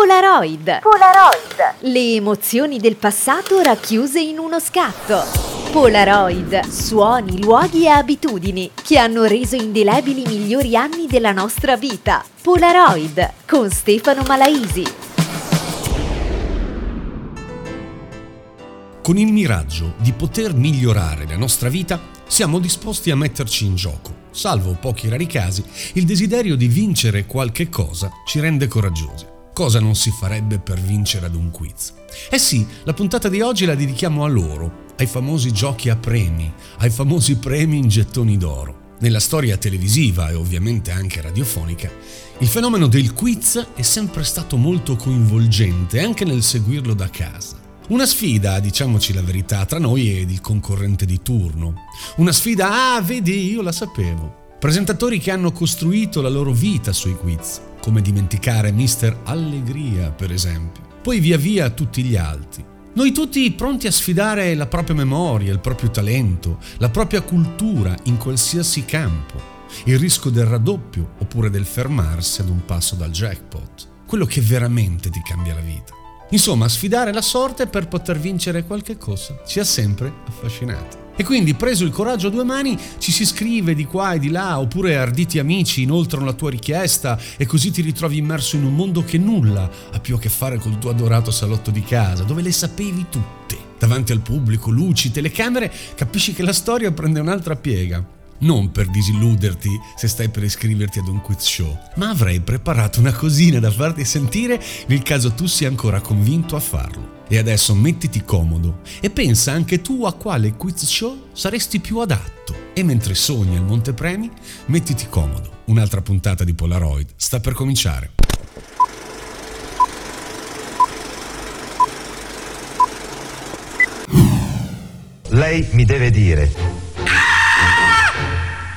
Polaroid. Polaroid. Le emozioni del passato racchiuse in uno scatto. Polaroid, suoni, luoghi e abitudini che hanno reso indelebili i migliori anni della nostra vita. Polaroid con Stefano Malaisi. Con il miraggio di poter migliorare la nostra vita, siamo disposti a metterci in gioco. Salvo pochi rari casi, il desiderio di vincere qualche cosa ci rende coraggiosi. Cosa non si farebbe per vincere ad un quiz? Eh sì, la puntata di oggi la dedichiamo a loro, ai famosi giochi a premi, ai famosi premi in gettoni d'oro. Nella storia televisiva e ovviamente anche radiofonica, il fenomeno del quiz è sempre stato molto coinvolgente anche nel seguirlo da casa. Una sfida, diciamoci la verità, tra noi ed il concorrente di turno. Una sfida, ah, vedi, io la sapevo. Presentatori che hanno costruito la loro vita sui quiz, come dimenticare Mister Allegria, per esempio. Poi via via tutti gli altri. Noi tutti pronti a sfidare la propria memoria, il proprio talento, la propria cultura in qualsiasi campo. Il rischio del raddoppio oppure del fermarsi ad un passo dal jackpot. Quello che veramente ti cambia la vita. Insomma, sfidare la sorte per poter vincere qualche cosa ci ha sempre affascinati. E quindi, preso il coraggio a due mani, ci si scrive di qua e di là, oppure arditi amici inoltrano la tua richiesta e così ti ritrovi immerso in un mondo che nulla ha più a che fare col tuo adorato salotto di casa, dove le sapevi tutte. Davanti al pubblico, luci, telecamere, capisci che la storia prende un'altra piega non per disilluderti se stai per iscriverti ad un quiz show, ma avrei preparato una cosina da farti sentire nel caso tu sia ancora convinto a farlo. E adesso mettiti comodo e pensa anche tu a quale quiz show saresti più adatto. E mentre sogni al Montepremi, mettiti comodo. Un'altra puntata di Polaroid sta per cominciare. Lei mi deve dire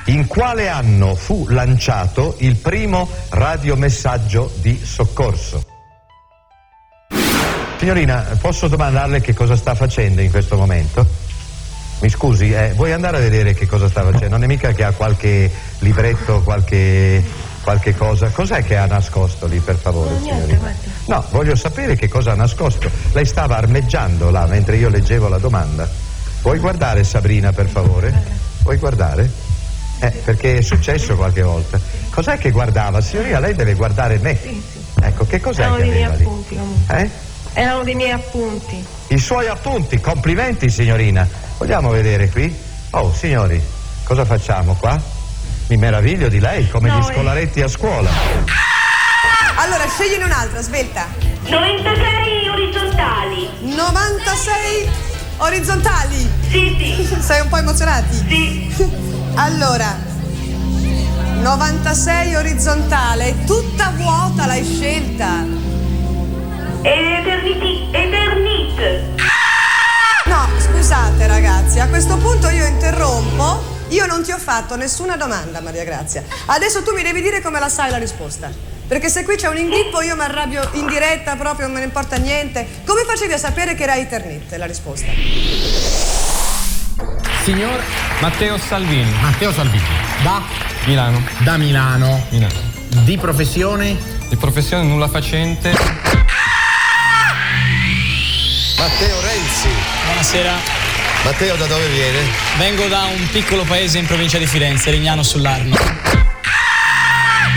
in quale anno fu lanciato il primo radiomessaggio di soccorso? Signorina, posso domandarle che cosa sta facendo in questo momento? Mi scusi, eh, vuoi andare a vedere che cosa sta facendo? Non è mica che ha qualche libretto, qualche, qualche cosa. Cos'è che ha nascosto lì, per favore, signorina? No, voglio sapere che cosa ha nascosto. Lei stava armeggiando là mentre io leggevo la domanda. Vuoi guardare, Sabrina, per favore? Vuoi guardare? Eh, perché è successo qualche volta. Cos'è che guardava? Signorina, lei deve guardare me. Sì, sì. Ecco, che cos'è Erano che aveva lì? Eh? Erano dei miei appunti. I suoi appunti, complimenti signorina. Vogliamo vedere qui? Oh, signori, cosa facciamo qua? Mi meraviglio di lei, come No, gli eh. scolaretti a scuola. Allora, scegliene un'altra, svelta. 96 orizzontali. 96 orizzontali. Sì, sì, Sei un po' emozionati? sì. Allora, 96 orizzontale, tutta vuota l'hai scelta. Eternity, Eternit. No, scusate ragazzi, a questo punto io interrompo. Io non ti ho fatto nessuna domanda, Maria Grazia. Adesso tu mi devi dire come la sai la risposta. Perché se qui c'è un inghippo io mi arrabbio in diretta, proprio non me ne importa niente. Come facevi a sapere che era Eternit la risposta? Signor Matteo Salvini, Matteo Salvini, da, Milano. da Milano, Milano. di professione Di professione nulla facente. Matteo Renzi. Buonasera, Matteo da dove viene? vengo da un piccolo paese in provincia di Firenze, Rignano sull'Arno.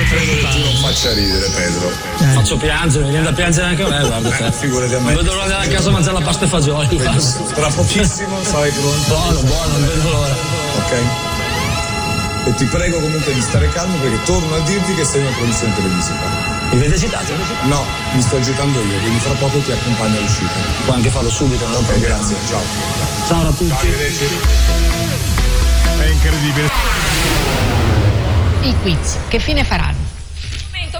Credo che tu non faccia ridere, Pedro. Faccio piangere, mi viene da piangere anche a me, guarda te. Figurati a me. Non vedo l'ora di andare a casa a mangiare la pasta e fagioli. Tra pochissimo sarai pronto. Buono, buono, non vedo l'ora. Ok? E ti prego comunque di stare calmo perché torno a dirti che sei una produzione televisiva. Mi vede agitato? No, mi sto agitando io, quindi fra poco ti accompagno all'uscita. Puoi anche farlo subito, non ho Ok, problema. grazie, ciao. Ciao a tutti. Arrivederci. è incredibile. I quiz, che fine faranno?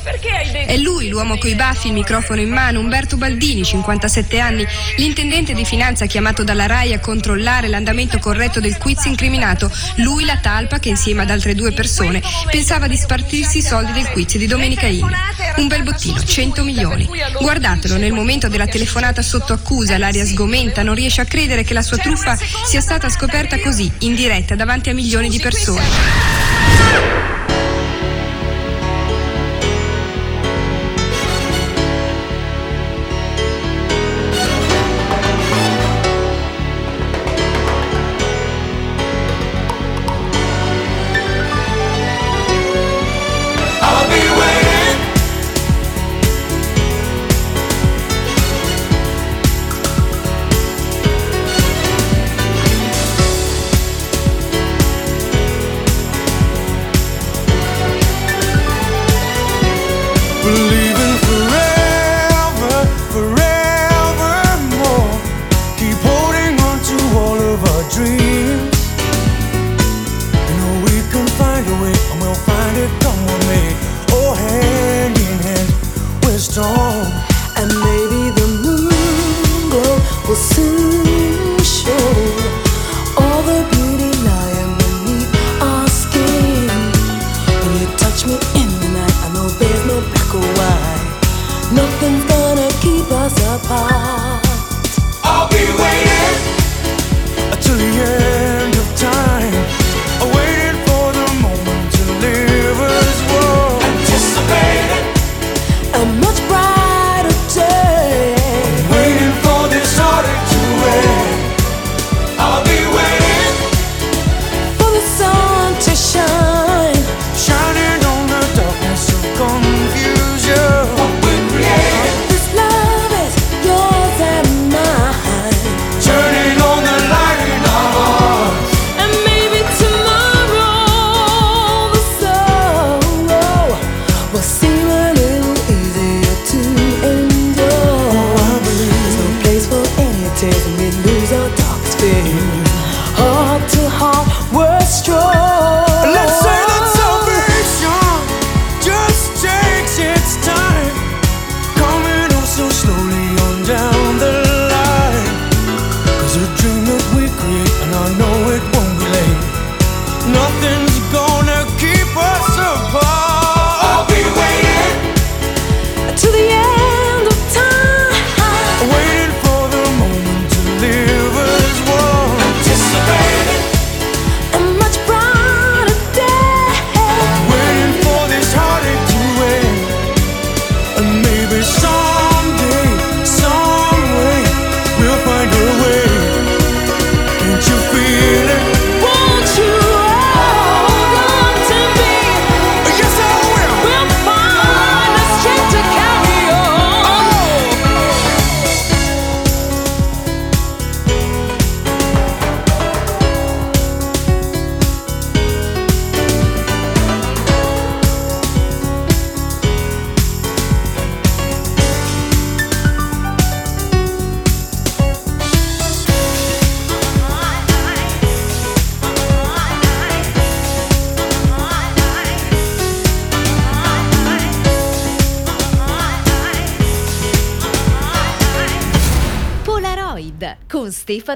Detto? È lui l'uomo coi baffi, il microfono in mano, Umberto Baldini, 57 anni, l'intendente di finanza chiamato dalla RAI a controllare l'andamento corretto del quiz incriminato. Lui la talpa che insieme ad altre due persone pensava di spartirsi i soldi del quiz di Domenica In. Un bel bottino, 100 milioni. Guardatelo, nel momento della telefonata sotto accusa, l'aria sgomenta, non riesce a credere che la sua truffa sia stata scoperta così, in diretta, davanti a milioni di persone.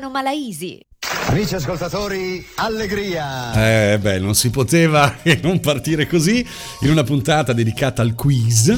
Stefano Malaisi. Amici ascoltatori, allegria! Eh beh, non si poteva non partire così in una puntata dedicata al quiz.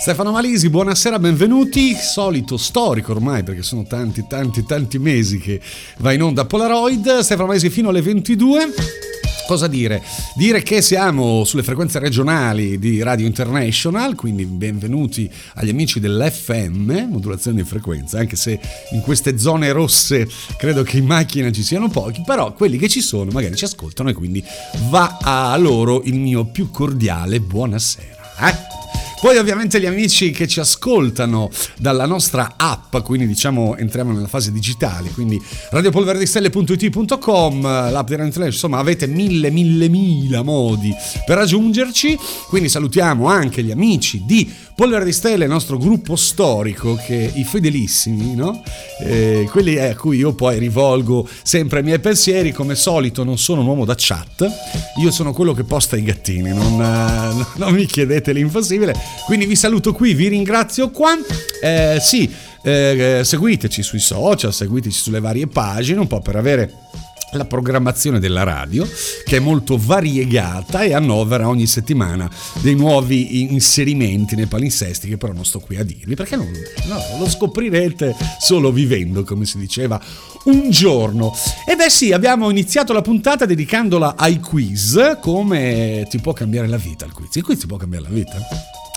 Stefano Malisi, buonasera, benvenuti. Solito storico ormai, perché sono tanti, tanti, tanti mesi che va in onda Polaroid. Stefano Malisi fino alle 22. Cosa dire? Dire che siamo sulle frequenze regionali di Radio International, quindi benvenuti agli amici dell'FM, modulazione di frequenza, anche se in queste zone rosse credo che in macchina ci siano pochi, però quelli che ci sono magari ci ascoltano e quindi va a loro il mio più cordiale buonasera. Eh? Poi ovviamente gli amici che ci ascoltano dalla nostra app, quindi diciamo entriamo nella fase digitale, quindi radiopolveredistelle.it.com, l'app di International, insomma avete mille, mille, mila modi per raggiungerci, quindi salutiamo anche gli amici di Polvere di Stelle, il nostro gruppo storico, che i fedelissimi, no? Eh, quelli a cui io poi rivolgo sempre i miei pensieri, come solito non sono un uomo da chat, io sono quello che posta i gattini, non, eh, non mi chiedete l'impossibile, quindi vi saluto qui, vi ringrazio qua, eh, sì, eh, seguiteci sui social, seguiteci sulle varie pagine, un po' per avere la programmazione della radio che è molto variegata e annovera ogni settimana dei nuovi inserimenti nei palinsesti che però non sto qui a dirvi perché non, no, lo scoprirete solo vivendo come si diceva un giorno. E beh sì abbiamo iniziato la puntata dedicandola ai quiz come ti può cambiare la vita il quiz? Il quiz ti può cambiare la vita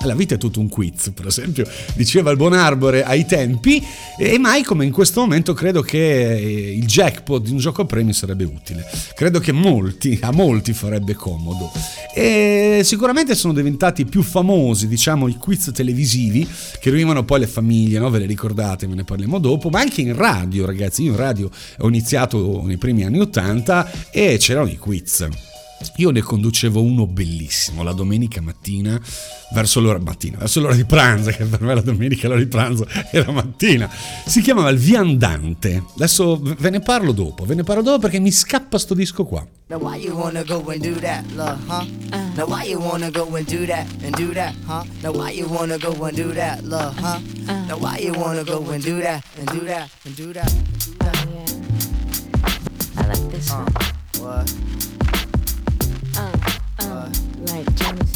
la vita è tutto un quiz, per esempio, diceva il buon Arbore ai tempi, e mai come in questo momento credo che il jackpot di un gioco a premi sarebbe utile. Credo che molti, a molti farebbe comodo. E sicuramente sono diventati più famosi, diciamo, i quiz televisivi che riunivano poi le famiglie, no? Ve le ricordate, ve ne parliamo dopo, ma anche in radio, ragazzi. Io in radio ho iniziato nei primi anni 80 e c'erano i quiz Io ne conducevo uno bellissimo la domenica mattina, verso l'ora mattina, verso l'ora di pranzo, che per me la domenica l'ora di pranzo era mattina. Si chiamava Il Viandante. Adesso ve ne parlo dopo, ve ne parlo dopo perché mi scappa sto disco qua. Now why you wanna go and do that, love, huh? Now why you wanna go and do that and do that, huh? Now why you wanna go and do that, love, huh? Now why you wanna go and do that and do that and do that and do that? I like this Uh, one. what? Uh, uh, like Johnny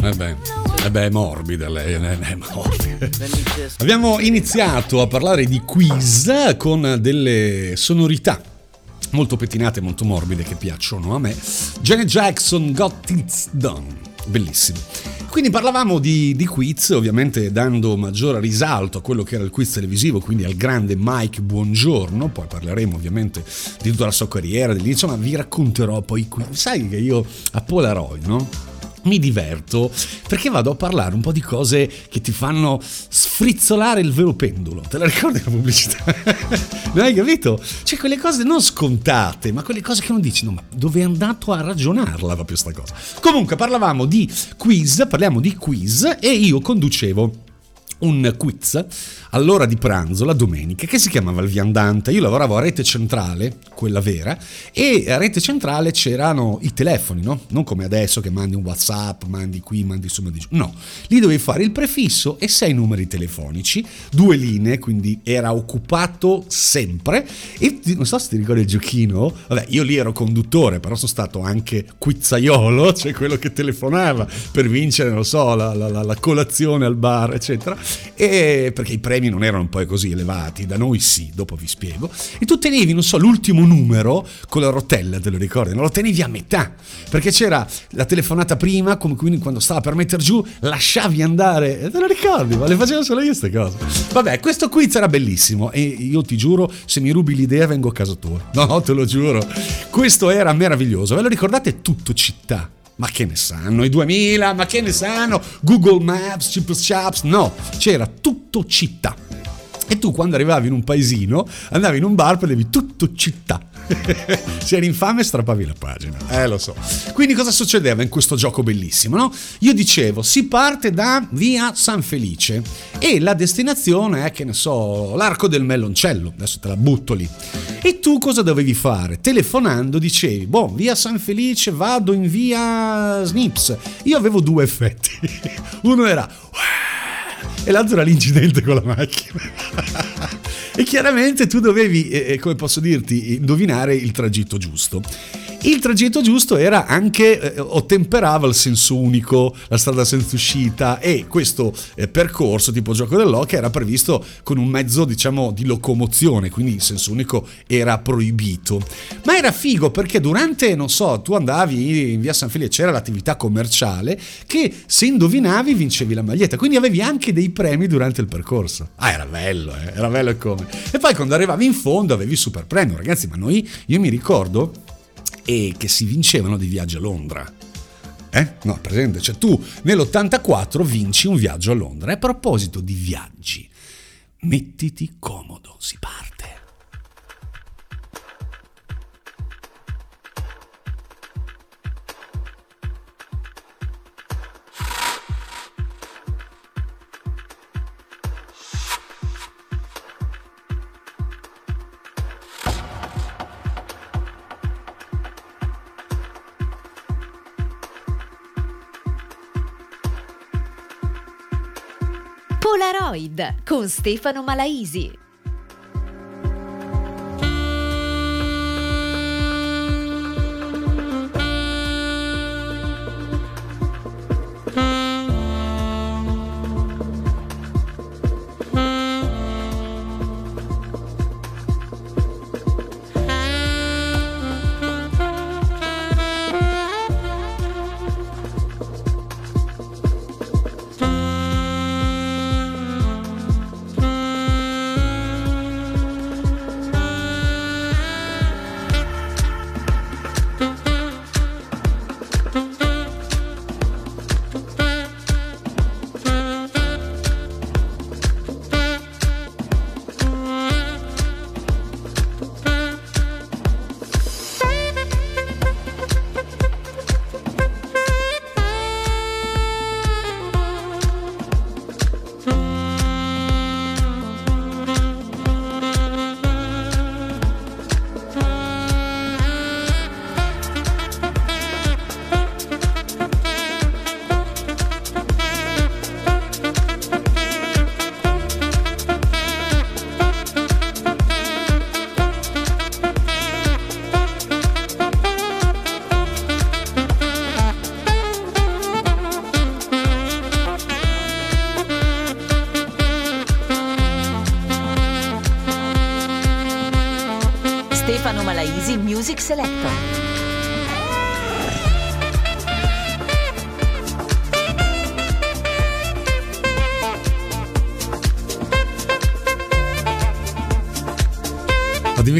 Eh beh, eh beh, è morbida lei, eh, è morbida. Abbiamo iniziato a parlare di quiz con delle sonorità molto pettinate, molto morbide che piacciono a me. Janet Jackson Got It Done. Bellissimo. Quindi parlavamo di, di quiz, ovviamente dando maggiore risalto a quello che era il quiz televisivo, quindi al grande Mike Buongiorno. Poi parleremo ovviamente di tutta la sua carriera, dell'inizio, ma vi racconterò poi i quiz. Sai che io a Polaroid, no? Mi diverto perché vado a parlare un po' di cose che ti fanno sfrizzolare il vero pendolo. Te la ricordi la pubblicità? non hai capito? Cioè quelle cose non scontate, ma quelle cose che non dici, no, ma dove è andato a ragionarla proprio sta cosa? Comunque parlavamo di quiz, parliamo di quiz e io conducevo un quiz all'ora di pranzo la domenica che si chiamava il viandante. Io lavoravo a rete centrale, quella vera, e a rete centrale c'erano i telefoni, no? Non come adesso che mandi un WhatsApp, mandi qui, mandi su, mandi giù. No, lì dovevi fare il prefisso e sei numeri telefonici, due linee, quindi era occupato sempre. E non so se ti ricordi il giochino, vabbè, io lì ero conduttore, però sono stato anche quizzaiolo, cioè quello che telefonava per vincere, non so, la, la- la- la colazione al bar, eccetera. E perché i premi non erano poi così elevati, da noi sì, dopo vi spiego. E tu tenevi, non so, l'ultimo numero con la rotella, te lo ricordi? Non lo tenevi a metà, perché c'era la telefonata prima, come quindi quando stava per mettere giù, lasciavi andare, te lo ricordi? Ma le facevo solo io queste cose. Vabbè, questo quiz era bellissimo e io ti giuro, se mi rubi l'idea vengo a casa tua. No, te lo giuro. Questo era meraviglioso. Ve lo ricordate tutto città? Ma che ne sanno i 2000? Ma che ne sanno? Google Maps, Chips Chaps? No, c'era tutto città. E tu quando arrivavi in un paesino, andavi in un bar, prendevi tutto città. Se eri infame strappavi la pagina. Eh, lo so. Quindi cosa succedeva in questo gioco bellissimo, no? Io dicevo, si parte da via San Felice e la destinazione è, che ne so, l'arco del Melloncello. Adesso te la butto lì. E tu cosa dovevi fare? Telefonando dicevi, boh, via San Felice, vado in via Snips. Io avevo due effetti. Uno era e l'altro era l'incidente con la macchina. e chiaramente tu dovevi, eh, come posso dirti, indovinare il tragitto giusto. Il tragitto giusto era anche, eh, ottemperava il senso unico, la strada senza uscita e questo eh, percorso tipo gioco dell'oca era previsto con un mezzo diciamo di locomozione, quindi il senso unico era proibito. Ma era figo perché durante, non so, tu andavi in via San Felice, c'era l'attività commerciale che se indovinavi vincevi la maglietta, quindi avevi anche dei premi durante il percorso. Ah, era bello, eh? era bello come. E poi quando arrivavi in fondo avevi super premio, ragazzi, ma noi, io mi ricordo e che si vincevano dei viaggi a Londra. Eh? No, presente? Cioè tu nell'84 vinci un viaggio a Londra. E a proposito di viaggi, mettiti comodo, si parte. Polaroid con Stefano Malaisi.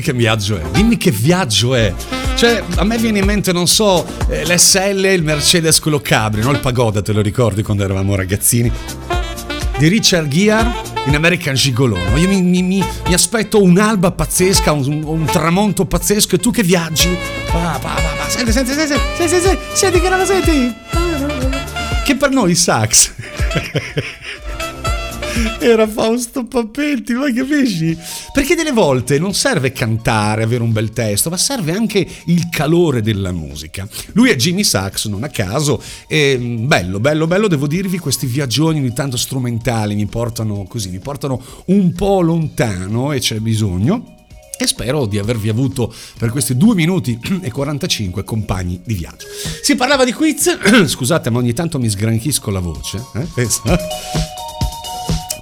Che viaggio è, dimmi che viaggio è. Cioè, a me viene in mente, non so, eh, l'SL, il Mercedes, quello Cabri, no? Il Pagoda, te lo ricordi quando eravamo ragazzini? Di Richard Gere in American Gigolo. no? Io mi, mi- mi- mi aspetto un'alba pazzesca, un, un tramonto pazzesco e tu che viaggi? Pa, pa, pa, pa. Senti, senti, senti, senti, senti, senti, senti che roba senti? Che per noi sax. Era Fausto Papetti, ma capisci? Perché delle volte non serve cantare, avere un bel testo, ma serve anche il calore della musica. Lui è Jimmy Sax, non a caso, e mm, bello, bello, bello, devo dirvi, questi viaggioni ogni tanto strumentali mi portano così, mi portano un po' lontano e c'è bisogno. E spero di avervi avuto per questi 2 minuti e 45 compagni di viaggio. Si parlava di quiz, scusate ma ogni tanto mi sgranchisco la voce, eh? Pensa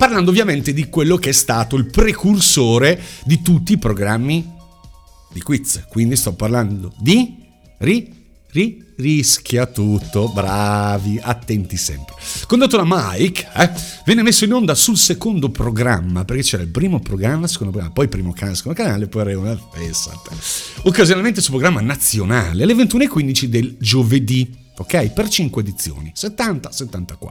parlando ovviamente di quello che è stato il precursore di tutti i programmi di quiz. Quindi sto parlando di ri, ri, rischia tutto, bravi, attenti sempre. Condotto da Mike, eh, venne messo in onda sul secondo programma, perché c'era il primo programma, il secondo programma, poi il primo canale, il secondo canale, poi una pensate. Occasionalmente sul programma nazionale alle 21.15 del giovedì. Ok, per 5 edizioni, 70-74.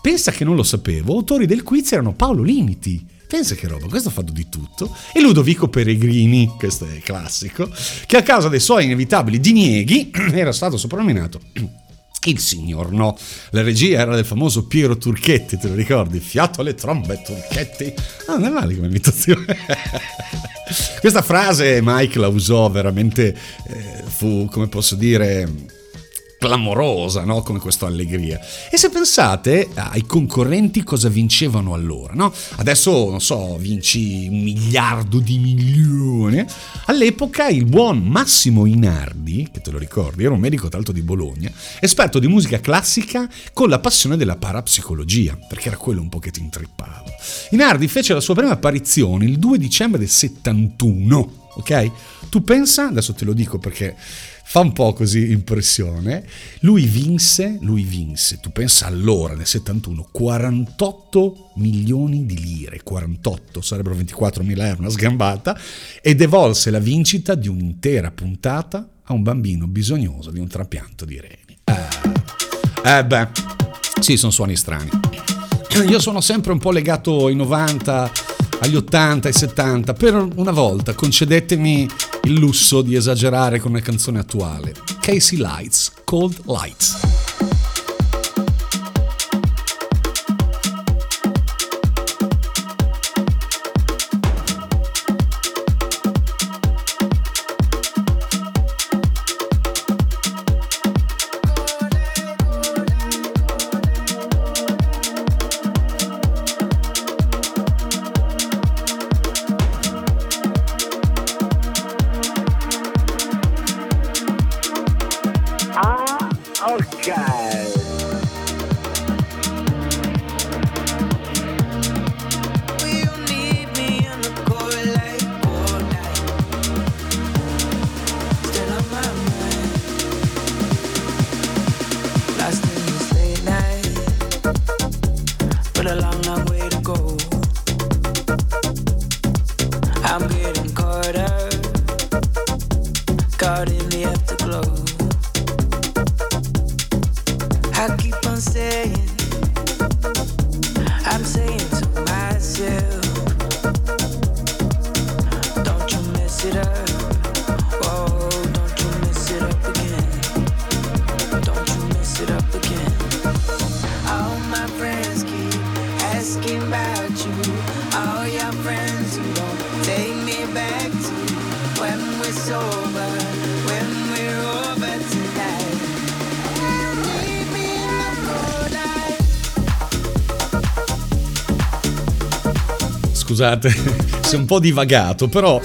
Pensa che non lo sapevo, autori del quiz erano Paolo Limiti. Pensa che roba, questo ha fatto di tutto. E Ludovico Peregrini, questo è classico, che a causa dei suoi inevitabili dinieghi era stato soprannominato il signor no. La regia era del famoso Piero Turchetti, te lo ricordi? Fiato alle trombe, Turchetti. Ah, non è male come imitazione. Questa frase Mike la usò veramente, eh, fu, come posso dire clamorosa, no? Come questa allegria. E se pensate ai concorrenti cosa vincevano allora, no? Adesso, non so, vinci un miliardo di milioni. All'epoca il buon Massimo Inardi, che te lo ricordi, era un medico l'altro di Bologna, esperto di musica classica con la passione della parapsicologia, perché era quello un po' che ti intrippava. Inardi fece la sua prima apparizione il 2 dicembre del 71, ok? Tu pensa, adesso te lo dico perché fa un po' così impressione, lui vinse, lui vinse, tu pensa allora nel 71, 48 milioni di lire, 48 sarebbero 24 mila euro, una sgambata, e devolse la vincita di un'intera puntata a un bambino bisognoso di un trapianto di reni. Eh, eh beh, sì, sono suoni strani. Io sono sempre un po' legato ai 90, agli 80, ai 70. Per una volta concedetemi il lusso di esagerare con una canzone attuale. Casey Lights, Cold Lights. I'm good. Scusate se un po' divagato, però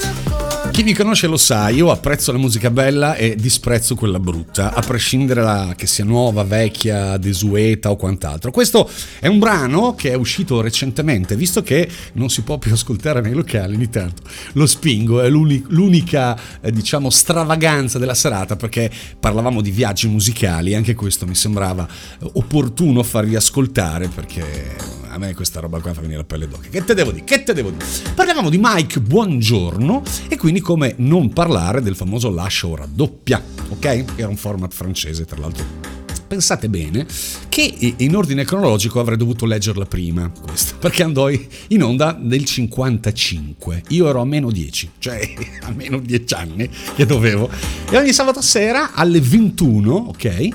chi mi conosce lo sa, io apprezzo la musica bella e disprezzo quella brutta, a prescindere da che sia nuova, vecchia, desueta o quant'altro. Questo è un brano che è uscito recentemente, visto che non si può più ascoltare nei locali ogni tanto. Lo spingo, è l'uni- l'unica, eh, diciamo, stravaganza della serata perché parlavamo di viaggi musicali anche questo mi sembrava eh, opportuno farvi ascoltare perché me questa roba qua fa venire la pelle d'occhio. Che te devo dire? Che te devo dire? Parlavamo di Mike Buongiorno e quindi come non parlare del famoso lascio raddoppia, ok? Era un format francese, tra l'altro. Pensate bene che in ordine cronologico avrei dovuto leggerla prima questa, perché andò in onda nel 55. Io ero a meno 10, cioè a meno 10 anni che dovevo. E ogni sabato sera alle 21, ok?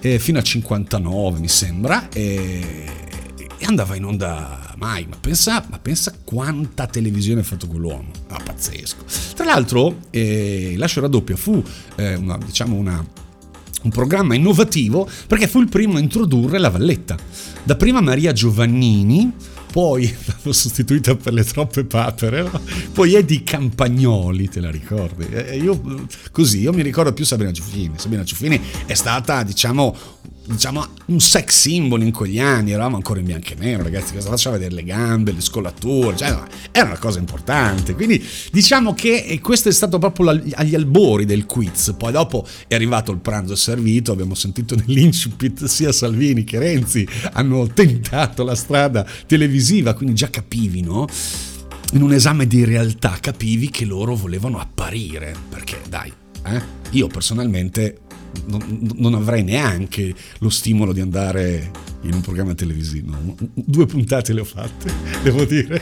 Eh, fino a 59 mi sembra. E e andava in onda mai, ma pensa, ma pensa quanta televisione ha fatto quell'uomo, ah, pazzesco. Tra l'altro, eh, Lascio raddoppia fu eh, una, diciamo una, un programma innovativo perché fu il primo a introdurre la valletta. Da prima Maria Giovannini, poi l'hanno sostituita per le troppe papere, no? poi Eddie Campagnoli, te la ricordi? Eh, io così, io mi ricordo più Sabrina Ciuffini. Sabrina Ciuffini è stata, diciamo, diciamo un sex symbol in quegli anni, eravamo ancora in bianco e nero, ragazzi, cosa faceva vedere le gambe, le scollature, cioè, era una cosa importante. Quindi diciamo che questo è stato proprio agli albori del quiz. Poi dopo è arrivato il pranzo servito, abbiamo sentito nell'incipit sia Salvini che Renzi hanno tentato la strada televisiva, quindi già capivi, no? In un esame di realtà capivi che loro volevano apparire, perché dai, eh? io personalmente non, non avrei neanche lo stimolo di andare in un programma televisivo. Due puntate le ho fatte, devo dire,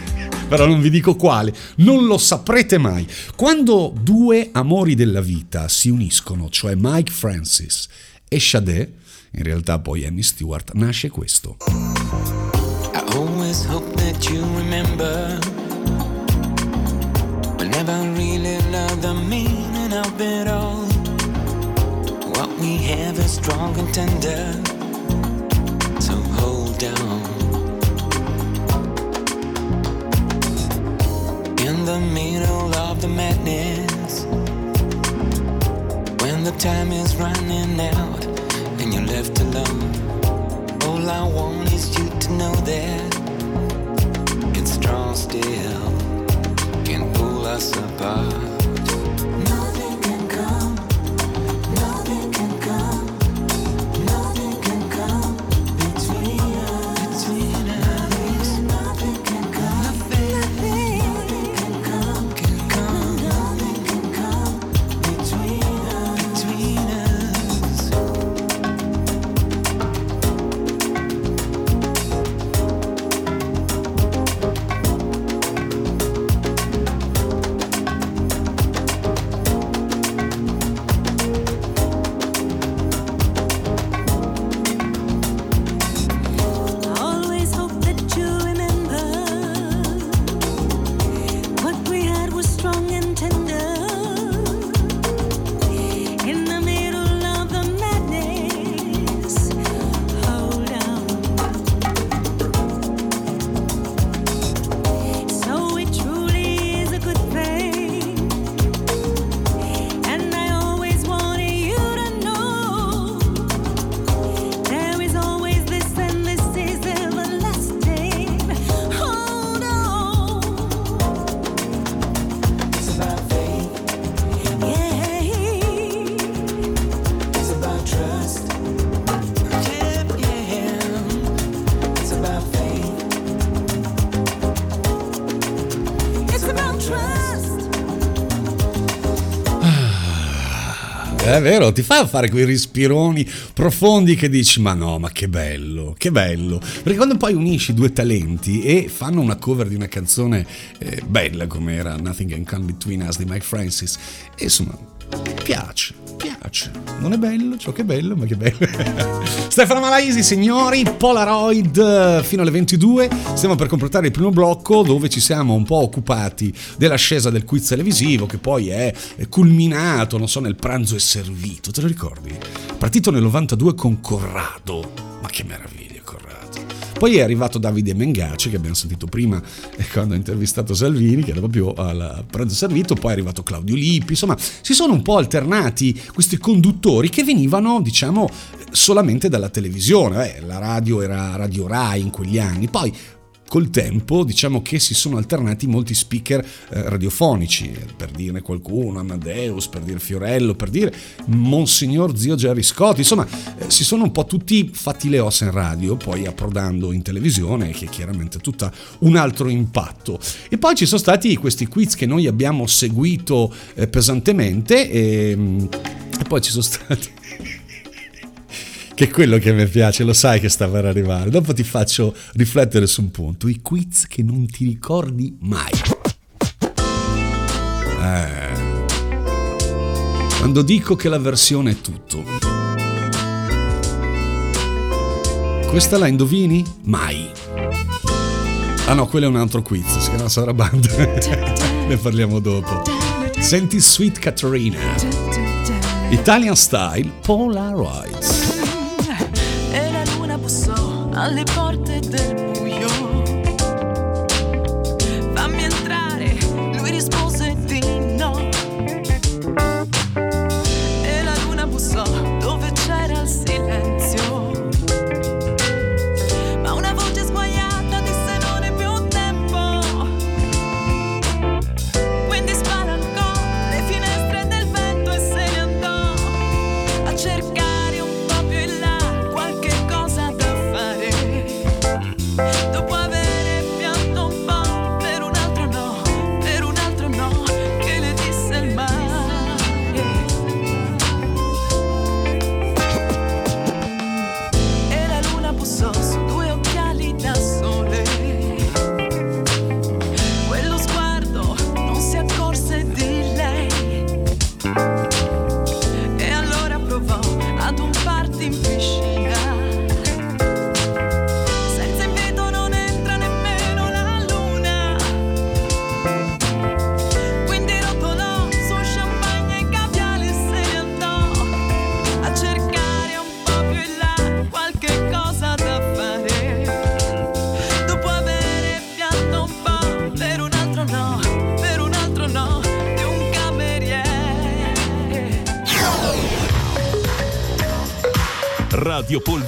però non vi dico quale, non lo saprete mai. Quando due amori della vita si uniscono, cioè Mike Francis e Sade, in realtà poi Amy Stewart, nasce questo. I always hope that you remember. We'll never really love the meaning of it all. What have ever strong and tender. So hold on. In the middle of the madness, when the time is running out and you're left alone, all I want is you to know that it's strong still, can pull us apart. Vero, ti fa fare quei respironi profondi che dici ma no, ma che bello, che bello. Perché quando poi unisci due talenti e fanno una cover di una canzone eh, bella come era Nothing Can Come Between Us di Mike Francis, e insomma, piace, piace. Non è bello, ciò che è bello, ma che bello. Stefano Malaisi, signori, Polaroid fino alle 22. Stiamo per completare il primo blocco dove ci siamo un po' occupati dell'ascesa del quiz televisivo che poi è culminato, non so, nel pranzo è servito. Te lo ricordi? Partito nel 92 con Corrado. Ma che meraviglia. Poi è arrivato Davide Mengace, che abbiamo sentito prima eh, quando ha intervistato Salvini, che era proprio al pranzo servito, poi è arrivato Claudio Lippi, insomma, si sono un po' alternati questi conduttori che venivano, diciamo, solamente dalla televisione. Eh, la radio era Radio Rai in quegli anni, poi col tempo diciamo che si sono alternati molti speaker eh, radiofonici, per dirne qualcuno, Amadeus, per dire Fiorello, per dire Monsignor Zio Gerry Scott, insomma eh, si sono un po' tutti fatti le ossa in radio, poi approdando in televisione, che chiaramente è tutta un altro impatto. E poi ci sono stati questi quiz che noi abbiamo seguito eh, pesantemente e, mm, e poi ci sono stati che è quello che mi piace, lo sai che sta per arrivare. Dopo ti faccio riflettere su un punto, i quiz che non ti ricordi mai. Eh. Quando dico che la versione è tutto. Questa la indovini? Mai. Ah no, quello è un altro quiz, si chiama Sarabanda. ne parliamo dopo. Senti Sweet Caterina. Italian Style Polaroids. Alle porte del buio.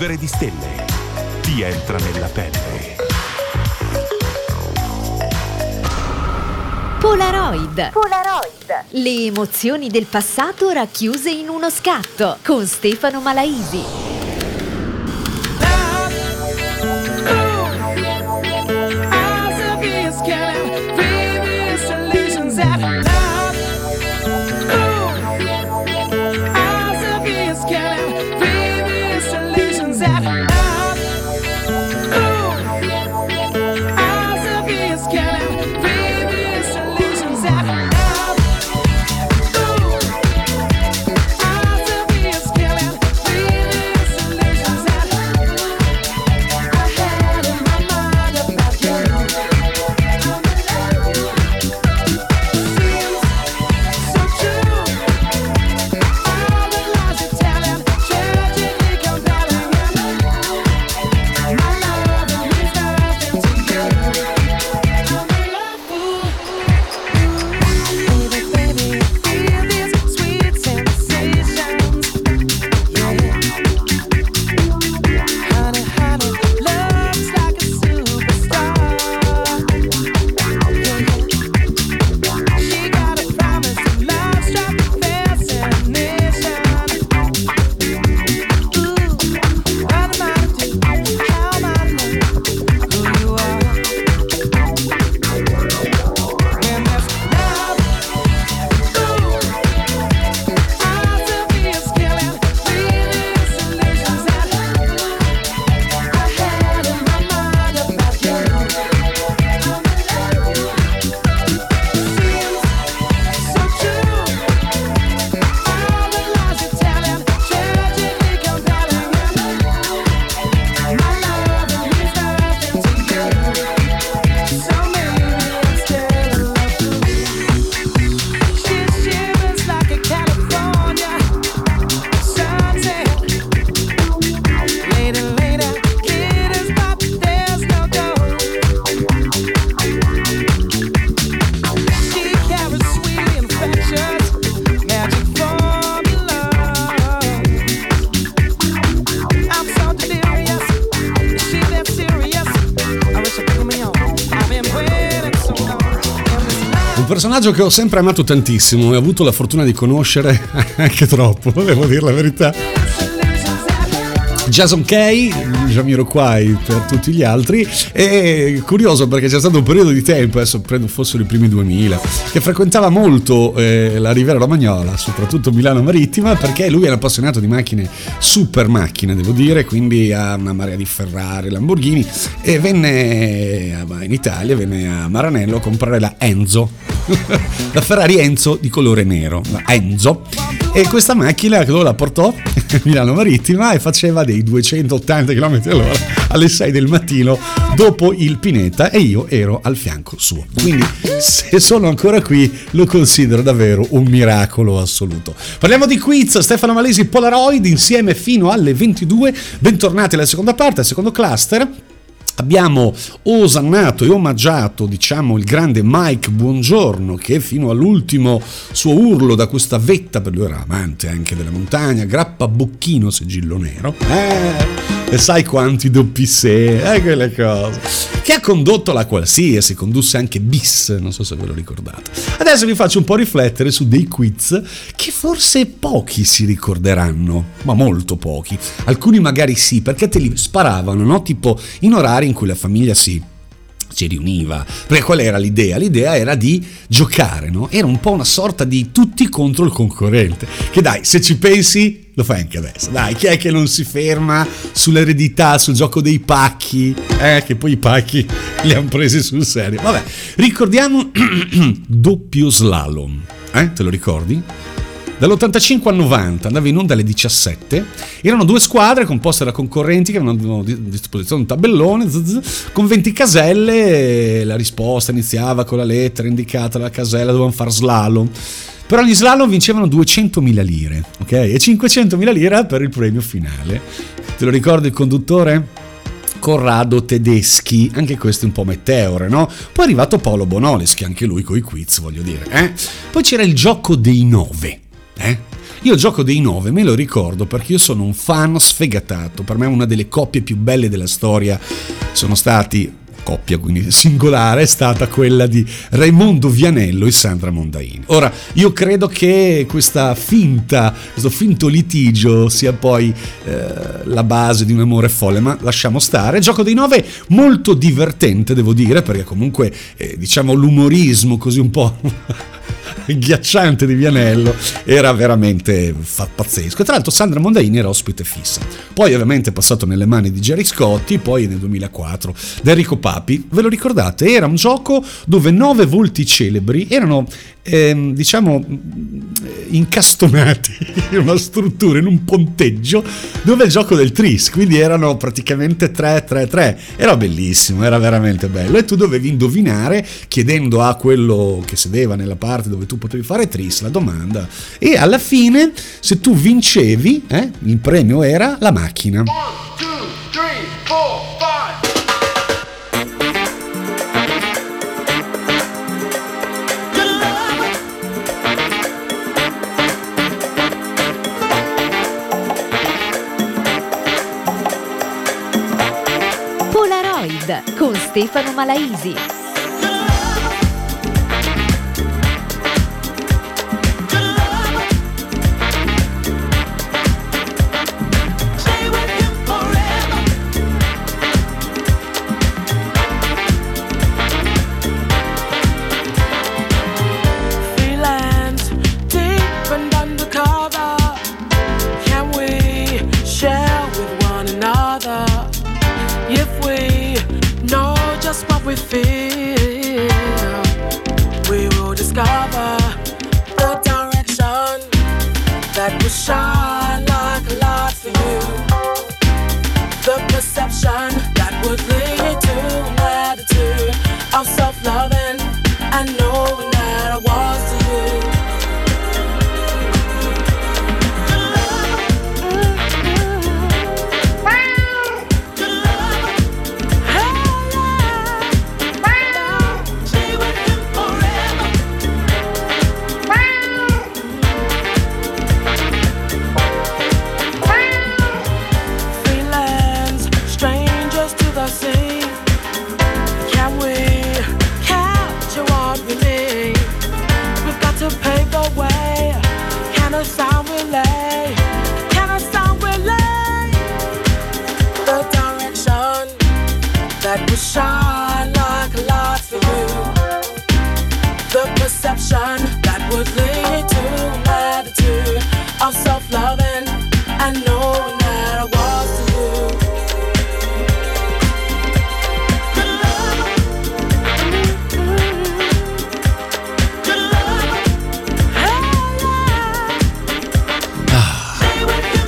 Polvere di Stelle. Ti entra nella pelle. Polaroid. Polaroid. Le emozioni del passato racchiuse in uno scatto con Stefano Malaisi. Personaggio che ho sempre amato tantissimo e ho avuto la fortuna di conoscere anche troppo, devo dire la verità. Jason Kay, Jamiroquai per tutti gli altri. E curioso perché c'è stato un periodo di tempo, adesso credo fossero i primi 2000, che frequentava molto eh, la Riviera Romagnola, soprattutto Milano Marittima, perché lui un appassionato di macchine, super macchine devo dire, quindi ha una marea di Ferrari, Lamborghini e venne in Italia, venne a Maranello a comprare la Enzo, la Ferrari Enzo di colore nero, la Enzo. E questa macchina la portò a Milano Marittima e faceva dei 280 km all'ora alle 6 del mattino dopo il Pineta e io ero al fianco suo. Quindi se sono ancora qui lo considero davvero un miracolo assoluto. Parliamo di quiz, Stefano Malesi Polaroid insieme fino alle 22. Bentornati alla seconda parte, al secondo cluster. Abbiamo osannato e omaggiato, diciamo, il grande Mike Buongiorno che fino all'ultimo suo urlo da questa vetta, per lui era amante anche della montagna, grappa bocchino sigillo nero. Eh, e sai quanti doppi se, eh, quelle cose. Che ha condotto la qualsiasi, condusse anche bis, non so se ve lo ricordate. Adesso vi faccio un po' riflettere su dei quiz che forse pochi si ricorderanno, ma molto pochi. Alcuni magari sì, perché te li sparavano, no? Tipo in orari in cui la famiglia si si riuniva. Perché qual era l'idea? L'idea era di giocare, no? Era un po' una sorta di tutti contro il concorrente. Che dai, se ci pensi, lo fai anche adesso. Dai, chi è che non si ferma sull'eredità, sul gioco dei pacchi? Eh, che poi i pacchi li hanno presi sul serio. Vabbè, ricordiamo doppio slalom. Eh, te lo ricordi? Dall'85 al 90 andava in onda alle 17. Erano due squadre composte da concorrenti che avevano a disposizione un tabellone zzz, con 20 caselle. La risposta iniziava con la lettera indicata dalla casella, dovevano far slalom. Per ogni slalom vincevano 200.000 lire, ok? E 500.000 lire per il premio finale. Te lo ricordi il conduttore? Corrado Tedeschi, anche questo un po' meteore, no? Poi è arrivato Paolo Bonolis, che anche lui coi quiz, voglio dire, eh? Poi c'era il gioco dei nove, eh? Io gioco dei nove me lo ricordo perché io sono un fan sfegatato. Per me una delle coppie più belle della storia sono stati coppia, quindi singolare, è stata quella di Raimondo Vianello e Sandra Mondaini. Ora, io credo che questa finta, questo finto litigio sia poi eh, la base di un amore folle, ma lasciamo stare. Gioco dei nove molto divertente, devo dire, perché comunque eh, diciamo l'umorismo così un po' ghiacciante di Vianello era veramente fa- pazzesco. Tra l'altro Sandra Mondaini era ospite fissa. Poi ovviamente è passato nelle mani di Jerry Scotti, poi nel 2004 da Enrico Papi. Ve lo ricordate? Era un gioco dove nove volti celebri erano ehm, diciamo incastonati in una struttura, in un ponteggio dove il gioco del tris, quindi erano praticamente 3-3-3. Era bellissimo, era veramente bello. E tu dovevi indovinare chiedendo a quello che sedeva nella parte dove tu potevi fare tris la domanda. E alla fine, se tu vincevi, eh, il premio era la macchina. Con Stefano Malaisi.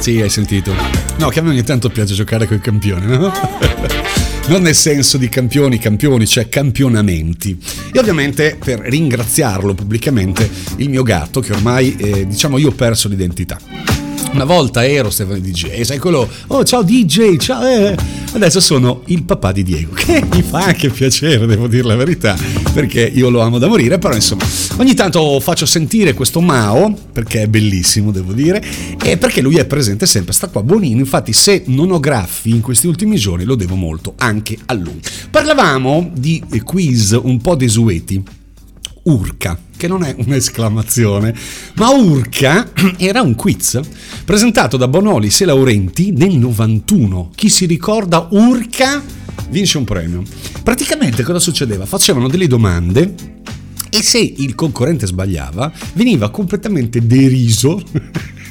Sì, hai sentito. No, che a me ogni tanto piace giocare con i campioni, no? Non nel senso di campioni, campioni, cioè campionamenti. E ovviamente per ringraziarlo pubblicamente il mio gatto, che ormai, eh, diciamo, io ho perso l'identità. Una volta ero Stefano DJ, sai quello, oh ciao DJ, ciao, eh. adesso sono il papà di Diego, che mi fa anche piacere, devo dire la verità, perché io lo amo da morire, però insomma, ogni tanto faccio sentire questo Mao, perché è bellissimo, devo dire, e perché lui è presente sempre, sta qua buonino, infatti se non ho graffi in questi ultimi giorni lo devo molto anche a lui. Parlavamo di quiz un po' desueti, Urca, che non è un'esclamazione, ma Urca era un quiz presentato da Bonolis e Laurenti nel 91. Chi si ricorda Urca vince un premio. Praticamente cosa succedeva? Facevano delle domande e se il concorrente sbagliava veniva completamente deriso.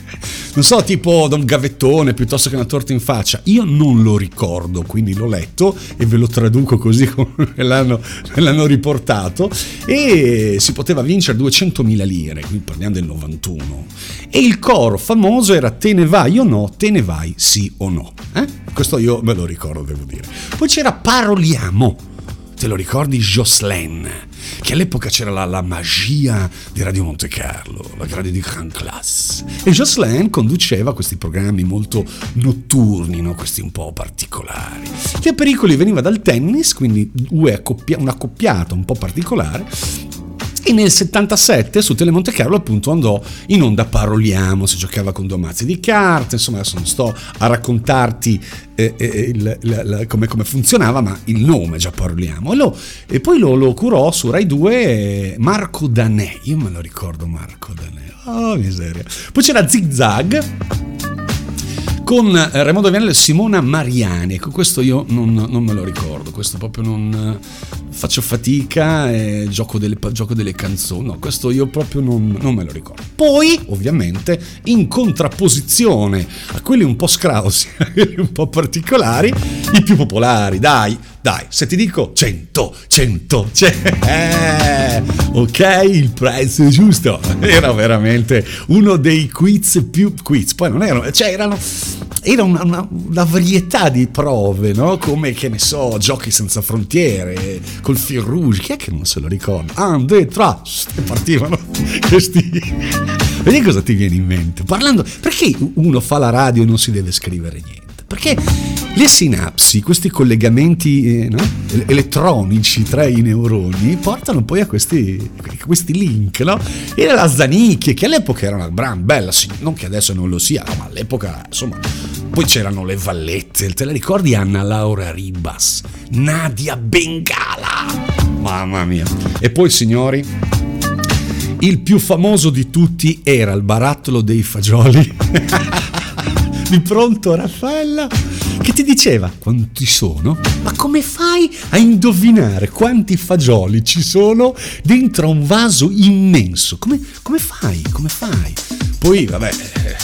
Non so, tipo da un gavettone piuttosto che una torta in faccia. Io non lo ricordo, quindi l'ho letto e ve lo traduco così come me l'hanno, l'hanno riportato. E si poteva vincere 200.000 lire, qui parliamo del 91. E il coro famoso era te ne vai o no, te ne vai sì o no. Eh? Questo io me lo ricordo, devo dire. Poi c'era Paroliamo. Te lo ricordi Jocelyn? Che all'epoca c'era la, la magia di Radio Monte Carlo, la radio di Grand Class. E Jocelyn conduceva questi programmi molto notturni, no? questi un po' particolari. Che Pericoli veniva dal tennis, quindi due accoppia- una accoppiata un po' particolare. E nel 77 su Tele Monte Carlo appunto andò in onda Paroliamo, si giocava con due mazzi di carte, insomma adesso non sto a raccontarti eh, eh, il- la- la- come, come funzionava, ma il nome già Paroliamo. E, lo- e poi lo, lo curò su Rai 2 eh, Marco Danè, io me lo ricordo Marco Danè, oh miseria. Poi c'era Zig Zag con eh, Raimondo Vianello e Simona Mariani. Ecco, questo io non, non me lo ricordo, questo proprio non eh, faccio fatica, eh, gioco, delle, gioco delle canzoni, no, questo io proprio non, non me lo ricordo. Poi, ovviamente, in contrapposizione a quelli un po' scrausi, un po' particolari, i più popolari, dai. Dai, se ti dico 100, 100, eh, ok, il prezzo è giusto. Era veramente uno dei quiz più quiz. Poi non erano, cioè erano era una, una- una varietà di prove, no? Come che ne so, giochi senza frontiere, col fil rouge, chi è che non se lo ricorda? Un, due, tre, e partivano questi. Vedi cosa ti viene in mente? Parlando, perché uno fa la radio e non si deve scrivere niente? Perché le sinapsi, questi collegamenti eh, no? El- elettronici tra i neuroni, portano poi a questi, questi link, no? E la Zanicchie, che all'epoca era una gran bella, non che adesso non lo sia, ma all'epoca, insomma, poi c'erano le vallette, te le ricordi Anna Laura Ribas, Nadia Bengala, mamma mia. E poi signori, il più famoso di tutti era il barattolo dei fagioli. di pronto Raffaella che ti diceva quanti sono? Ma come fai a indovinare quanti fagioli ci sono dentro a un vaso immenso? Come, come fai? Come fai? Poi, vabbè, eh,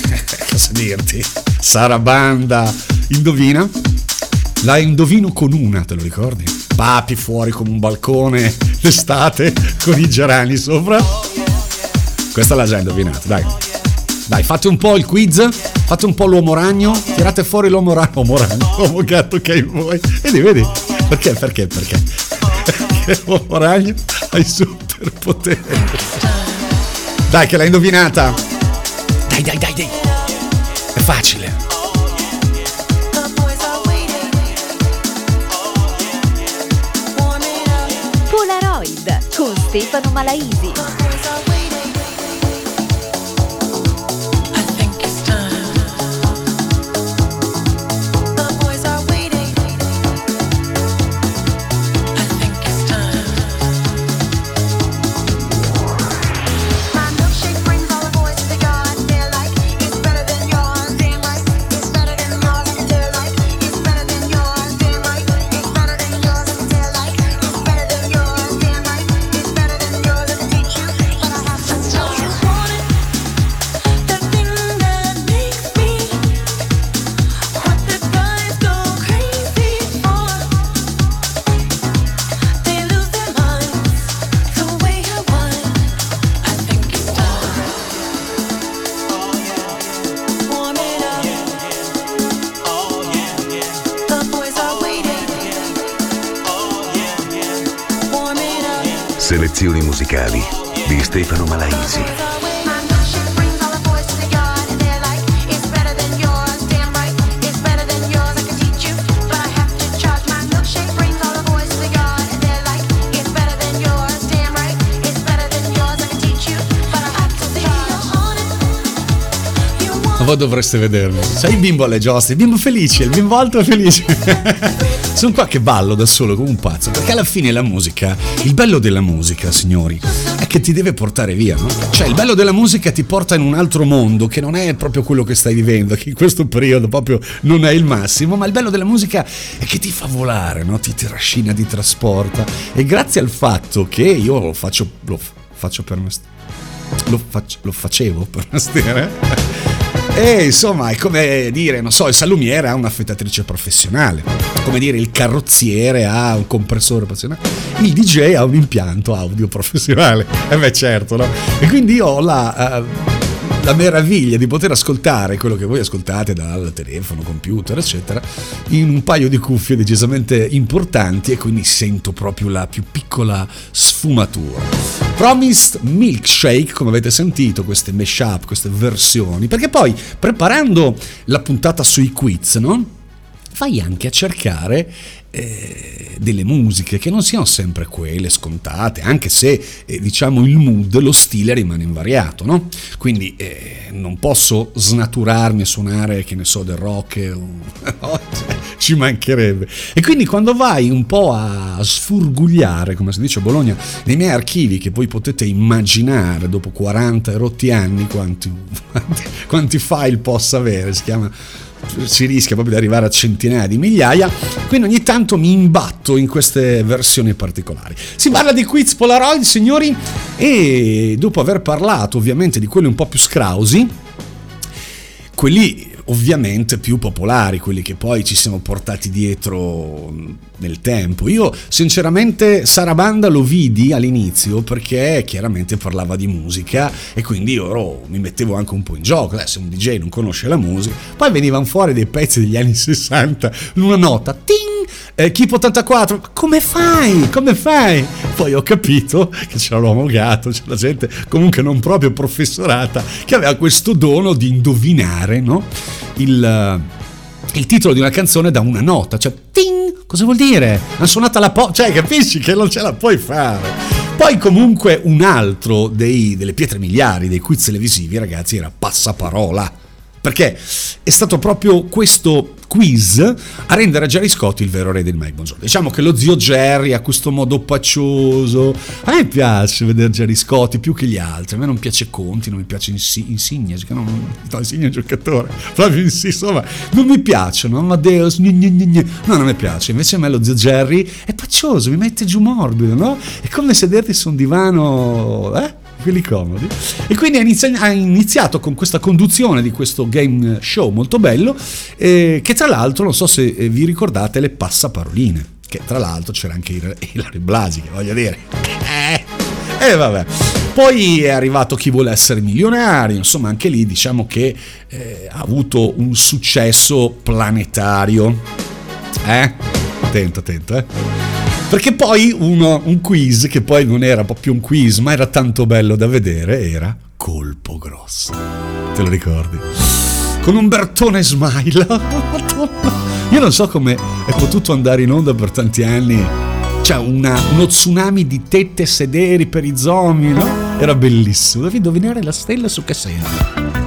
cosa dirti? Sarabanda, indovina? La indovino con una, te lo ricordi? Papi fuori come un balcone l'estate con i gerani sopra. Questa l'ha già indovinata, dai. Dai, fate un po' il quiz, fate un po' l'uomo ragno, tirate fuori l'uomo ragno, uomo ragno, uomo gatto che hai voi. Vedi, vedi? Perché, perché, perché? Perché l'uomo ragno ha i superpoteri. Dai, che l'hai indovinata. Dai, dai, dai, dai. È facile. Polaroid con Stefano Malaisi. Voi dovreste vedermi. Sai il bimbo alle giostre, il bimbo felice, il bimbo alto felice. Sono qua che ballo da solo come un pazzo, perché alla fine la musica, il bello della musica, signori, è che ti deve portare via, no? Cioè il bello della musica ti porta in un altro mondo che non è proprio quello che stai vivendo, che in questo periodo proprio non è il massimo, ma il bello della musica è che ti fa volare, no? Ti trascina, ti trasporta. E grazie al fatto che io lo faccio, lo faccio per me lo, fac- lo facevo per mestiere. E insomma, è come dire, non so, il salumiere ha un'affettatrice professionale, come dire, il carrozziere ha un compressore professionale, il DJ ha un impianto audio professionale. E beh, certo, no? E quindi ho la. eh, la meraviglia di poter ascoltare quello che voi ascoltate dal telefono, computer, eccetera, in un paio di cuffie decisamente importanti e quindi sento proprio la più piccola sfumatura. Promised Milkshake, come avete sentito, queste mashup, queste versioni, perché poi preparando la puntata sui quiz, no? Vai anche a cercare eh, delle musiche che non siano sempre quelle scontate, anche se eh, diciamo il mood, lo stile rimane invariato, no? Quindi eh, non posso snaturarmi a suonare, che ne so, del rock, cioè, ci mancherebbe. E quindi quando vai un po' a sfurgugliare, come si dice a Bologna, nei miei archivi, che poi potete immaginare dopo 40 rotti anni quanti, quanti, quanti file possa avere, si chiama si rischia proprio di arrivare a centinaia di migliaia, quindi ogni tanto mi imbatto in queste versioni particolari. Si parla di quiz Polaroid, signori, e dopo aver parlato ovviamente di quelli un po' più scrausi, quelli ovviamente più popolari, quelli che poi ci siamo portati dietro nel tempo. Io sinceramente Sarabanda lo vidi all'inizio perché chiaramente parlava di musica e quindi io mi mettevo anche un po' in gioco, eh, se un DJ non conosce la musica, poi venivano fuori dei pezzi degli anni 60, una nota, ting, eh, Keep 84, come fai? Come fai? Poi ho capito che c'era l'uomo gatto, c'era gente comunque non proprio professorata che aveva questo dono di indovinare, no? Il, il titolo di una canzone da una nota, cioè ting, cosa vuol dire? Hanno suonato la po', cioè capisci che non ce la puoi fare. Poi comunque un altro dei, delle pietre miliari dei quiz televisivi, ragazzi, era Passaparola. Perché è stato proprio questo quiz a rendere a Gerry Scott il vero re del Buongiorno. Diciamo che lo zio Jerry ha questo modo paccioso. A me piace vedere Gerry Scott più che gli altri. A me non piace Conti, non mi piace Insi- Insigne, che non, no, Insigne è un giocatore. Proprio insomma, non mi piacciono. Amadeus, gne, gne, gne. no, non mi piace. Invece a me lo zio Jerry è paccioso, mi mette giù morbido, no? È come sederti su un divano, eh? Quelli comodi. E quindi ha, inizi- ha iniziato con questa conduzione di questo game show molto bello, eh, che tra l'altro non so se eh, vi ricordate le passaparoline, che tra l'altro c'era anche Il- Ilari Blasi, che voglio dire. Eh, e vabbè. Poi è arrivato chi vuole essere milionario, insomma anche lì diciamo che eh, ha avuto un successo planetario. Eh? Attento, attento, eh. Perché poi uno, un quiz, che poi non era proprio un quiz, ma era tanto bello da vedere, era Colpo Grosso. Te lo ricordi? Con Umbertone Smile. Io non so come è potuto andare in onda per tanti anni. C'è una- uno tsunami di tette sederi per i zombie, no? Era bellissimo. Devi indovinare la stella su che segno.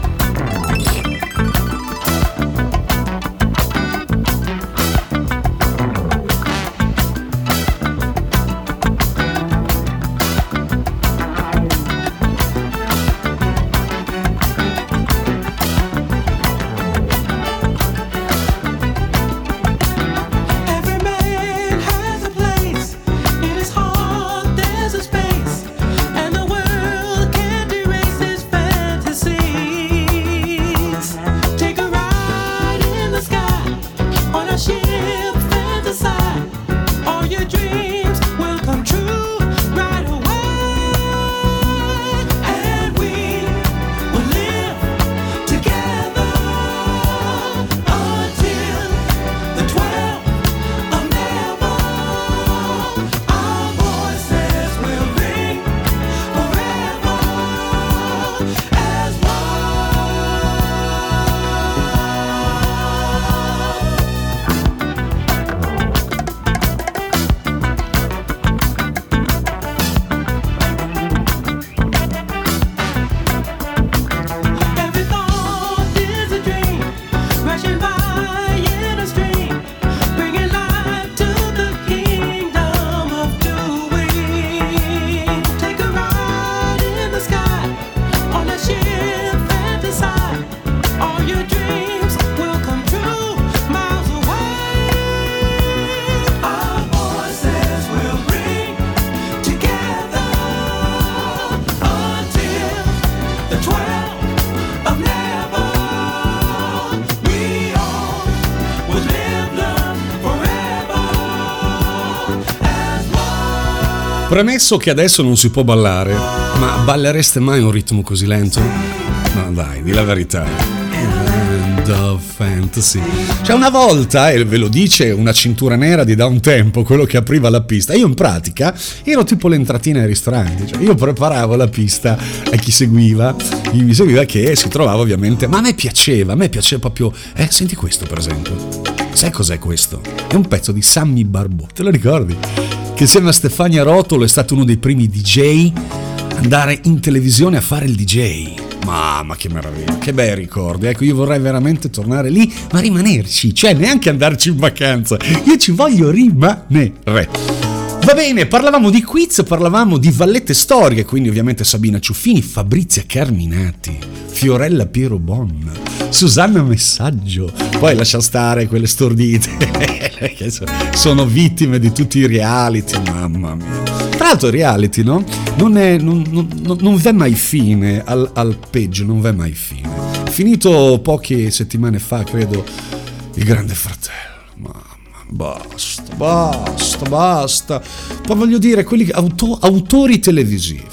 Premesso che adesso non si può ballare, ma ballereste mai un ritmo così lento? No, dai, di la verità. Land of Fantasy. Cioè, una volta, e ve lo dice una cintura nera di da un tempo, quello che apriva la pista. Io in pratica ero tipo l'entratina ai ristoranti. Cioè, io preparavo la pista a chi seguiva, chi mi seguiva, che si trovava ovviamente. Ma a me piaceva, a me piaceva proprio. Eh, senti questo per esempio. Sai cos'è questo? È un pezzo di Sammy Barbo, te lo ricordi? A Stefania Rotolo è stato uno dei primi DJ andare in televisione a fare il DJ. Mamma che meraviglia, che bei ricordi. Ecco, io vorrei veramente tornare lì, ma rimanerci, cioè neanche andarci in vacanza. Io ci voglio rimanere. Va bene, parlavamo di quiz, parlavamo di vallette storiche, quindi ovviamente Sabina Ciuffini, Fabrizia Carminati, Fiorella Piero Bon, Susanna Messaggio, poi lascia stare quelle stordite che so- sono vittime di tutti i reality, mamma mia. Tra l'altro reality, no? Non, è, non, non- non- v'è mai fine, al, al peggio non v'è mai fine. Finito poche settimane fa, credo, il Grande Fratello. Basta, basta, basta. Ma voglio dire, quelli auto- autori televisivi.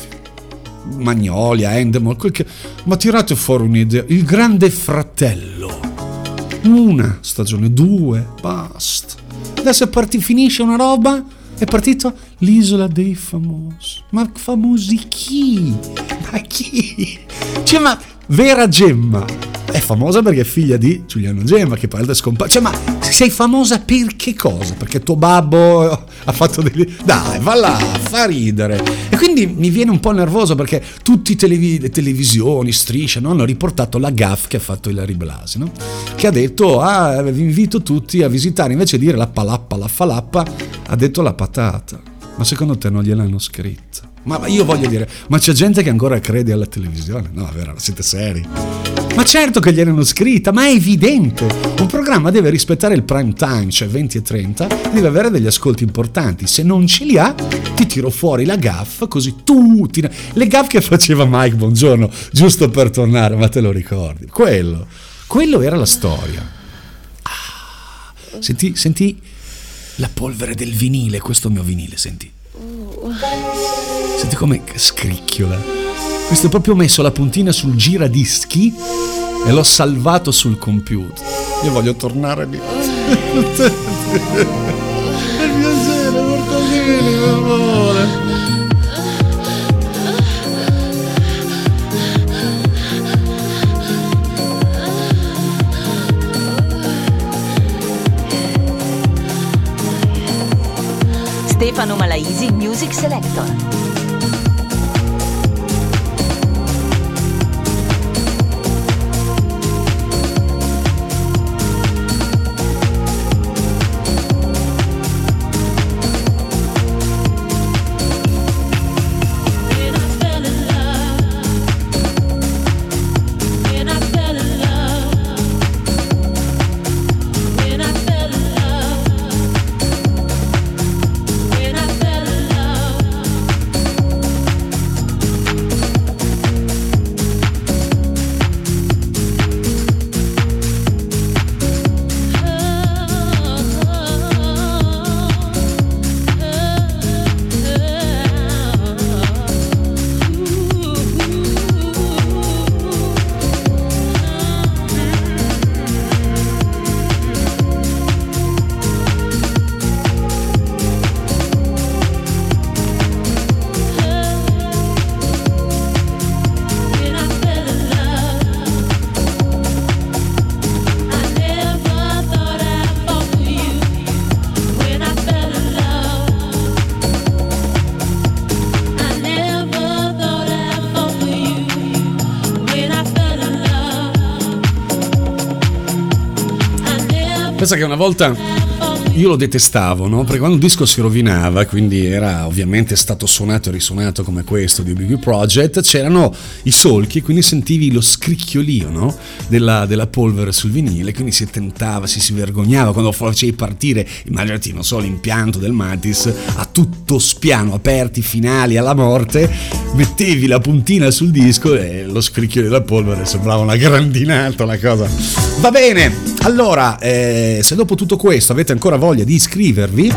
Magnolia, Endemol, che... Ma tirate fuori un'idea. Il grande fratello. Una stagione, due, basta. Adesso è finisce una roba. È partito l'isola dei famosi. Ma famosi chi? Ma chi? Cioè, ma Vera Gemma è famosa perché è figlia di Giuliano Gemma, che poi è scomparso. Cioè, ma sei famosa per che cosa? Perché tuo babbo ha fatto dei. Dai, va là, fa ridere. E quindi mi viene un po' nervoso perché tutte le televisioni, strisce, no, hanno riportato la gaff che ha fatto Ilari Blasi, no? Che ha detto, ah, vi invito tutti a visitare, invece di dire la palappa, la falappa, ha detto la patata. Ma secondo te non gliel'hanno scritta? Ma io voglio dire, ma c'è gente che ancora crede alla televisione? No, vero, siete seri. Ma certo che gliel'hanno scritta, ma è evidente. Un programma deve rispettare il prime time, cioè 20 e 30, deve avere degli ascolti importanti. Se non ce li ha, ti tiro fuori la gaff, così tutti... Le gaff che faceva Mike Buongiorno, giusto per tornare, ma te lo ricordi? Quello, quello era la storia. Ah, senti, senti la polvere del vinile, questo mio vinile, senti. Senti come scricchiola. Questo è proprio messo la puntina sul giradischi e l'ho salvato sul computer. Io voglio tornare lì. Per piacere, portatemi, per favore. Stefano Malaisi Music Selector. Pensa che una volta io lo detestavo, no? Perché quando il disco si rovinava, quindi era ovviamente stato suonato e risuonato come questo di BB Project, c'erano i solchi, quindi sentivi lo scricchiolio, no? Della, della polvere sul vinile, quindi si tentava, si, si vergognava quando facevi partire, immaginati, non so, l'impianto del Matis a tutto spiano, aperti, finali, alla morte, mettevi la puntina sul disco e lo scricchiolio della polvere sembrava una grandinata, una cosa. Va bene, allora, eh, se dopo tutto questo avete ancora voglia di iscrivervi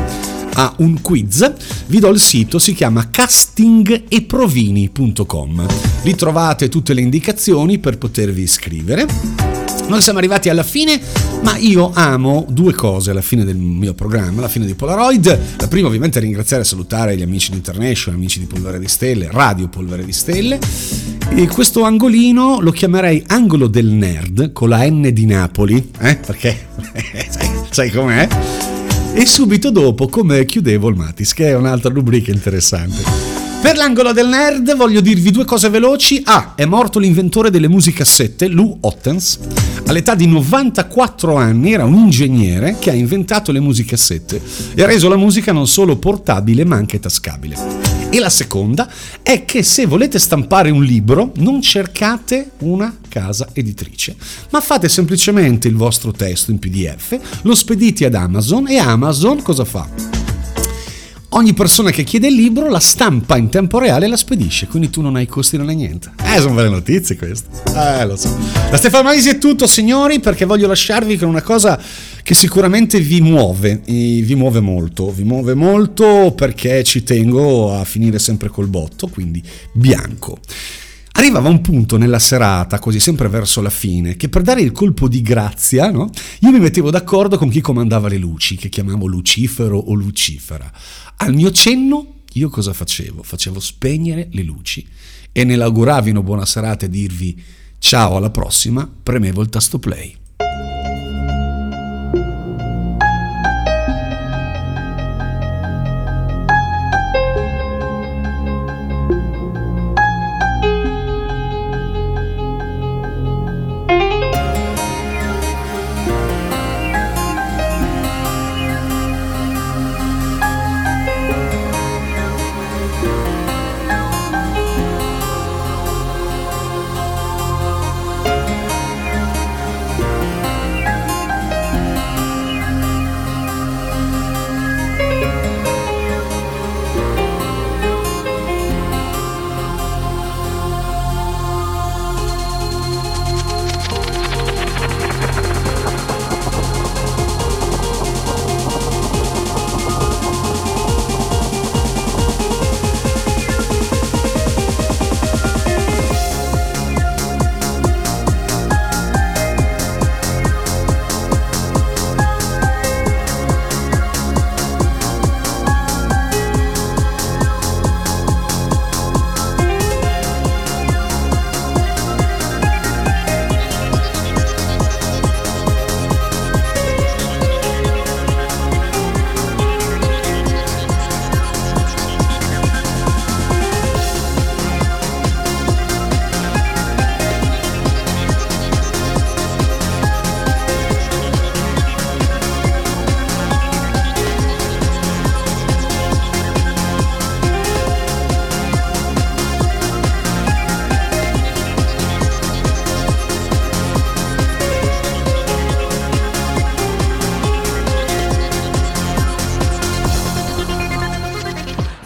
a un quiz, vi do il sito, si chiama castingeprovini.com. Lì trovate tutte le indicazioni per potervi iscrivere. Noi siamo arrivati alla fine, ma io amo due cose alla fine del mio programma, alla fine di Polaroid. La prima ovviamente è ringraziare e salutare gli amici di International, amici di Polvere di Stelle, Radio Polvere di Stelle. E questo angolino lo chiamerei angolo del nerd con la N di Napoli, eh? perché sai, sai com'è? E subito dopo come chiudevo il Matis, che è un'altra rubrica interessante. Per l'angolo del nerd voglio dirvi due cose veloci. Ah, è morto l'inventore delle musicassette, Lou Ottens. All'età di 94 anni era un ingegnere che ha inventato le musicassette e ha reso la musica non solo portabile ma anche tascabile. E la seconda è che se volete stampare un libro non cercate una casa editrice, ma fate semplicemente il vostro testo in PDF, lo spedite ad Amazon e Amazon cosa fa? Ogni persona che chiede il libro la stampa in tempo reale e la spedisce, quindi tu non hai costi, non hai niente. Eh, sono belle notizie queste. Eh, lo so. Da Stefano Malisi è tutto, signori, perché voglio lasciarvi con una cosa che sicuramente vi muove, vi muove molto, vi muove molto perché ci tengo a finire sempre col botto, quindi bianco. Arrivava un punto nella serata, così sempre verso la fine, che per dare il colpo di grazia, no? Io mi mettevo d'accordo con chi comandava le luci, che chiamavo Lucifero o Lucifera. Al mio cenno, io cosa facevo? Facevo spegnere le luci e nell'augurarvi una buona serata e dirvi ciao alla prossima, premevo il tasto play.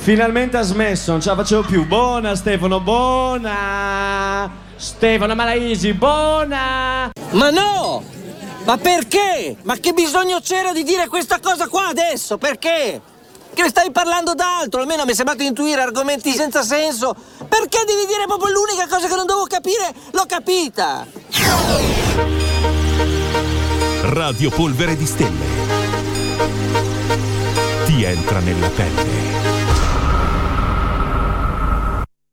Finalmente ha smesso, non ce la facevo più. Buona Stefano, buona! Stefano Malaisi, buona! Ma no! Ma perché? Ma che bisogno c'era di dire questa cosa qua adesso? Perché? Che stai parlando d'altro, almeno mi è sembrato intuire argomenti senza senso. Perché devi dire proprio l'unica cosa che non devo capire? L'ho capita! Radio Polvere di Stelle. Ti entra nella pelle.